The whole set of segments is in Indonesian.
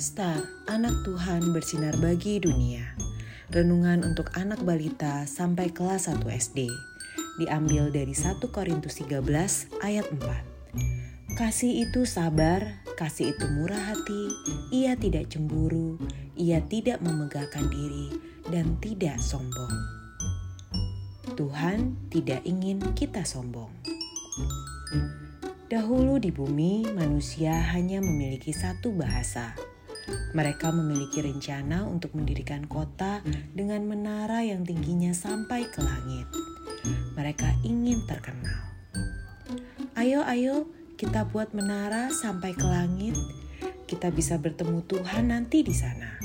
Star, anak Tuhan bersinar bagi dunia. Renungan untuk anak balita sampai kelas 1 SD. Diambil dari 1 Korintus 13 ayat 4. Kasih itu sabar, kasih itu murah hati, ia tidak cemburu, ia tidak memegahkan diri, dan tidak sombong. Tuhan tidak ingin kita sombong. Dahulu di bumi, manusia hanya memiliki satu bahasa. Mereka memiliki rencana untuk mendirikan kota dengan menara yang tingginya sampai ke langit. Mereka ingin terkenal. Ayo, ayo, kita buat menara sampai ke langit. Kita bisa bertemu Tuhan nanti di sana.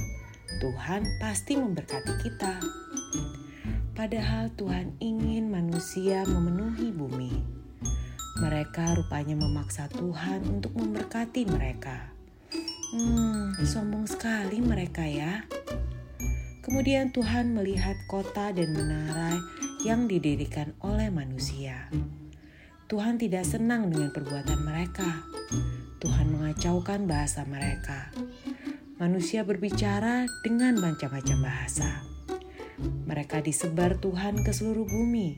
Tuhan pasti memberkati kita. Padahal Tuhan ingin manusia memenuhi bumi mereka rupanya memaksa Tuhan untuk memberkati mereka. Hmm, sombong sekali mereka ya. Kemudian Tuhan melihat kota dan menara yang didirikan oleh manusia. Tuhan tidak senang dengan perbuatan mereka. Tuhan mengacaukan bahasa mereka. Manusia berbicara dengan macam-macam bahasa. Mereka disebar Tuhan ke seluruh bumi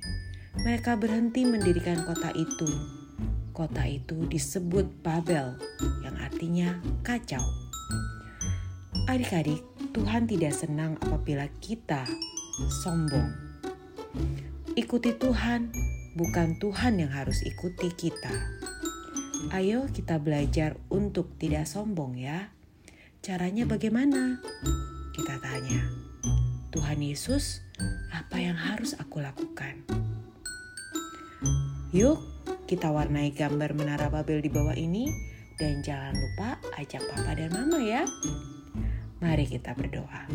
mereka berhenti mendirikan kota itu. Kota itu disebut Babel, yang artinya kacau. Adik-adik, Tuhan tidak senang apabila kita sombong. Ikuti Tuhan, bukan Tuhan yang harus ikuti kita. Ayo kita belajar untuk tidak sombong ya. Caranya bagaimana? Kita tanya. Tuhan Yesus, apa yang harus aku lakukan? Yuk, kita warnai gambar menara Babel di bawah ini dan jangan lupa ajak papa dan mama ya. Mari kita berdoa.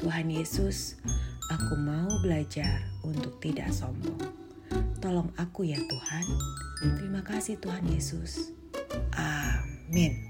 Tuhan Yesus, aku mau belajar untuk tidak sombong. Tolong aku ya Tuhan. Terima kasih Tuhan Yesus. Amin.